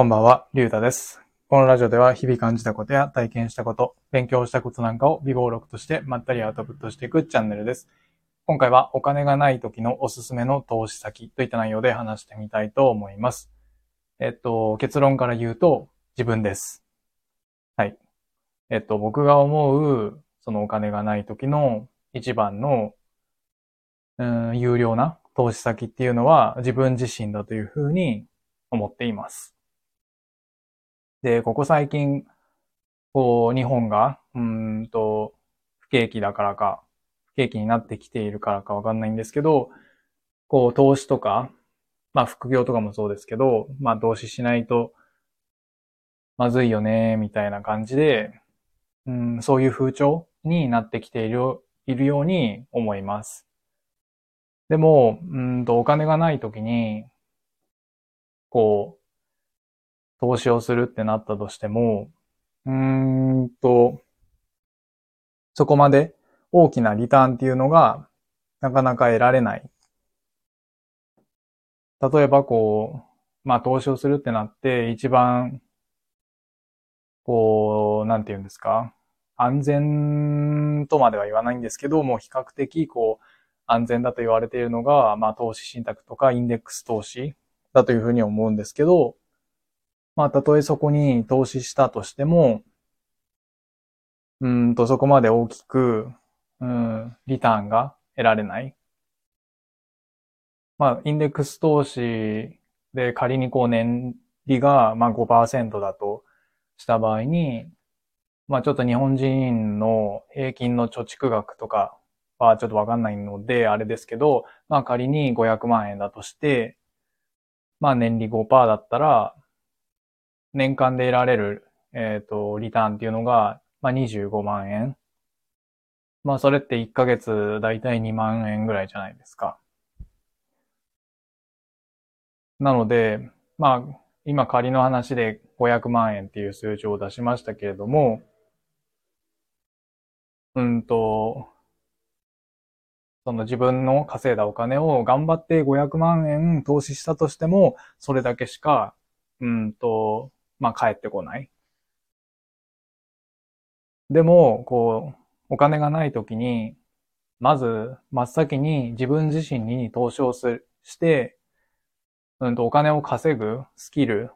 こんばんは、りゅうたです。このラジオでは日々感じたことや体験したこと、勉強したことなんかを微暴録としてまったりアウトプットしていくチャンネルです。今回はお金がない時のおすすめの投資先といった内容で話してみたいと思います。えっと、結論から言うと自分です。はい。えっと、僕が思うそのお金がない時の一番の、うん、有料な投資先っていうのは自分自身だというふうに思っています。で、ここ最近、こう、日本が、うんと、不景気だからか、不景気になってきているからかわかんないんですけど、こう、投資とか、まあ、副業とかもそうですけど、まあ、投資しないと、まずいよね、みたいな感じで、うん、そういう風潮になってきている、いるように思います。でも、うんと、お金がないときに、こう、投資をするってなったとしても、うーんと、そこまで大きなリターンっていうのがなかなか得られない。例えばこう、まあ投資をするってなって一番、こう、なんて言うんですか安全とまでは言わないんですけど、もう比較的こう、安全だと言われているのが、まあ投資信託とかインデックス投資だというふうに思うんですけど、まあ、たとえそこに投資したとしても、うんと、そこまで大きく、うん、リターンが得られない。まあ、インデックス投資で仮にこう年利が、まあ5%だとした場合に、まあちょっと日本人の平均の貯蓄額とかはちょっとわかんないので、あれですけど、まあ仮に500万円だとして、まあ年利5%だったら、年間で得られる、えっ、と、リターンっていうのが、まあ、25万円。まあ、それって1ヶ月だいたい2万円ぐらいじゃないですか。なので、まあ、今仮の話で500万円っていう数字を出しましたけれども、うんと、その自分の稼いだお金を頑張って500万円投資したとしても、それだけしか、うんと、まあ、帰ってこない。でも、こう、お金がないときに、まず、真っ先に自分自身に投資をする、して、うんと、お金を稼ぐスキル、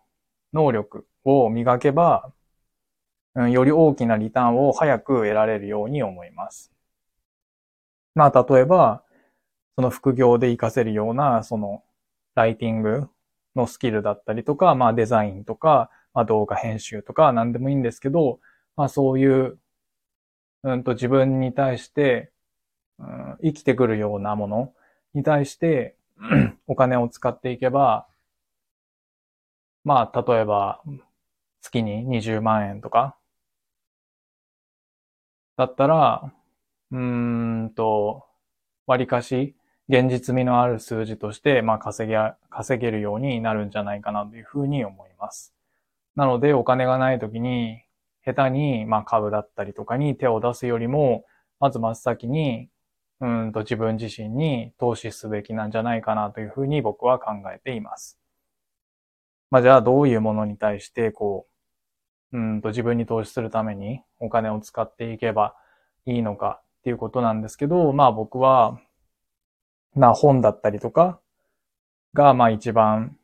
能力を磨けば、うん、より大きなリターンを早く得られるように思います。まあ、例えば、その副業で活かせるような、その、ライティングのスキルだったりとか、まあデザインとか、まあ動画編集とか何でもいいんですけど、まあそういう、うんと自分に対して、うん、生きてくるようなものに対して お金を使っていけば、まあ例えば月に20万円とか、だったら、うんと、割かし、現実味のある数字として、まあ、稼げ、稼げるようになるんじゃないかなというふうに思います。なので、お金がないときに、下手に、まあ、株だったりとかに手を出すよりも、まず真っ先に、うんと自分自身に投資すべきなんじゃないかなというふうに僕は考えています。まあ、じゃあ、どういうものに対して、こう、うんと自分に投資するためにお金を使っていけばいいのかっていうことなんですけど、まあ僕は、まあ本だったりとかがまあ一番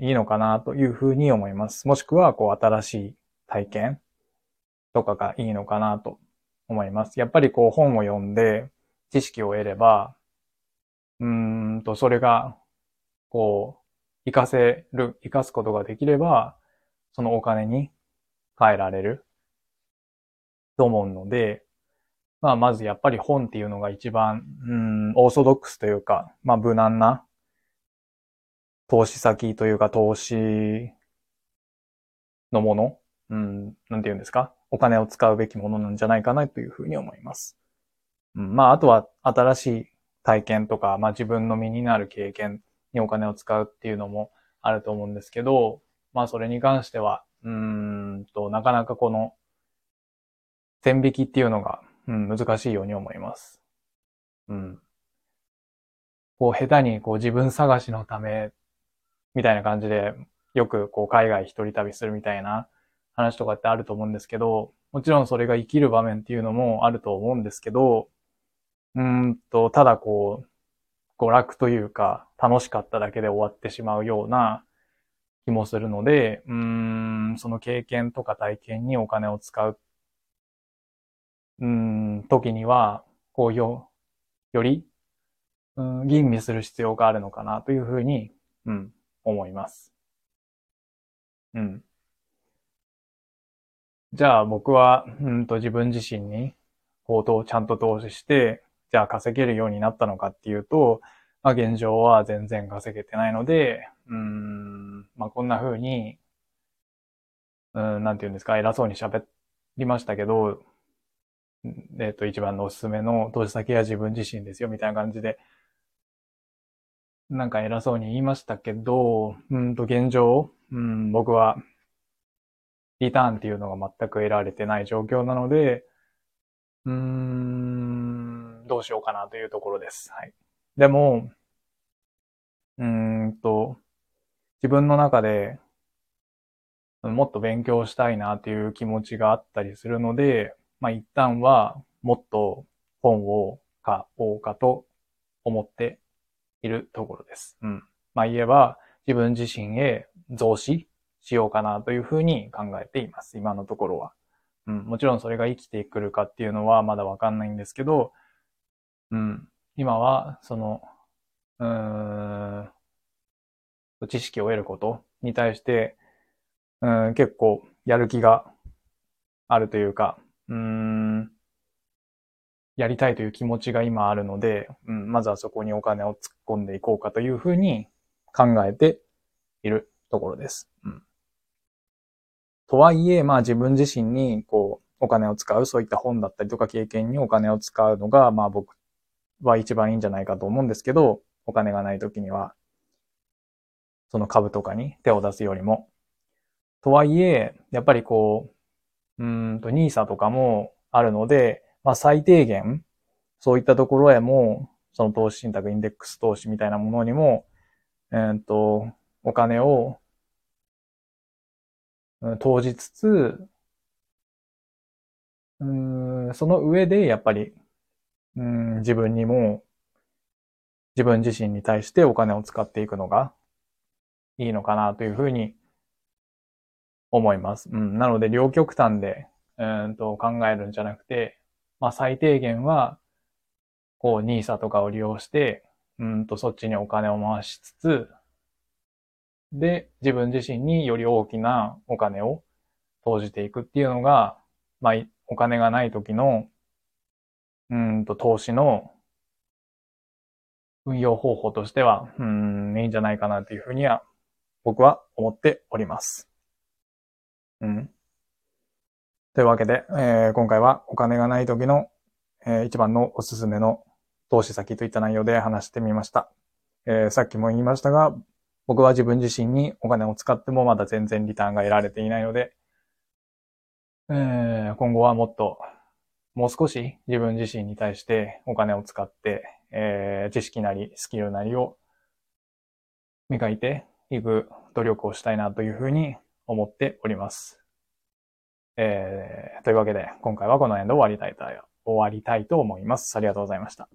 いいのかなというふうに思います。もしくはこう新しい体験とかがいいのかなと思います。やっぱりこう本を読んで知識を得れば、うーんとそれがこう活かせる、活かすことができれば、そのお金に変えられると思うので、まあ、まずやっぱり本っていうのが一番、うん、オーソドックスというか、まあ、無難な投資先というか、投資のもの、うん、なんて言うんですか？お金を使うべきものなんじゃないかなというふうに思います。うん、まあ、あとは新しい体験とか、まあ自分の身になる経験にお金を使うっていうのもあると思うんですけど、まあそれに関しては、うんと、なかなかこの線引きっていうのがうん、難しいように思います。うん。こう、下手にこう自分探しのため、みたいな感じでよくこう海外一人旅するみたいな話とかってあると思うんですけど、もちろんそれが生きる場面っていうのもあると思うんですけど、うんと、ただこう、娯楽というか、楽しかっただけで終わってしまうような気もするので、うん、その経験とか体験にお金を使う、うん、時には、こうよ、より、うん、吟味する必要があるのかなというふうに、うん、思います。うん。じゃあ僕は、うんと自分自身に、こう、ちゃんと投資して、じゃあ稼げるようになったのかっていうと、まあ現状は全然稼げてないので、うん、まあこんな風に、うん、なんて言うんですか、偉そうに喋りましたけど、えっと、一番のおすすめの投資先は自分自身ですよ、みたいな感じで、なんか偉そうに言いましたけど、うんと現状、うん、僕は、リターンっていうのが全く得られてない状況なので、うーん、どうしようかなというところです。はい。でも、うーんと、自分の中でもっと勉強したいなっていう気持ちがあったりするので、まあ一旦はもっと本を買おうかと思っているところです。うん。まあ言えば自分自身へ増資しようかなというふうに考えています。今のところは。うん。もちろんそれが生きてくるかっていうのはまだわかんないんですけど、うん。今は、その、うーん、知識を得ることに対して、うん、結構やる気があるというか、うん、やりたいという気持ちが今あるので、うん、まずはそこにお金を突っ込んでいこうかというふうに考えているところです。うん、とはいえ、まあ自分自身にこうお金を使う、そういった本だったりとか経験にお金を使うのが、まあ僕は一番いいんじゃないかと思うんですけど、お金がない時には、その株とかに手を出すよりも。とはいえ、やっぱりこう、うんと、ニーサとかもあるので、まあ最低限、そういったところへも、その投資信託、インデックス投資みたいなものにも、えー、っと、お金を、投じつつ、うん、その上で、やっぱり、うん、自分にも、自分自身に対してお金を使っていくのがいいのかなというふうに思います。うん、なので、両極端で、うんと考えるんじゃなくて、まあ最低限は、こう、ニーサとかを利用して、うんとそっちにお金を回しつつ、で、自分自身により大きなお金を投じていくっていうのが、まあ、お金がない時のうんと、投資の運用方法としては、うん、いいんじゃないかなというふうには、僕は思っております。うん。というわけで、えー、今回はお金がない時の、えー、一番のおすすめの投資先といった内容で話してみました。えー、さっきも言いましたが、僕は自分自身にお金を使ってもまだ全然リターンが得られていないので、えー、今後はもっともう少し自分自身に対してお金を使って、えー、知識なりスキルなりを磨いていく努力をしたいなというふうに思っております。えー、というわけで今回はこの辺で終わりたいと、終わりたいと思います。ありがとうございました。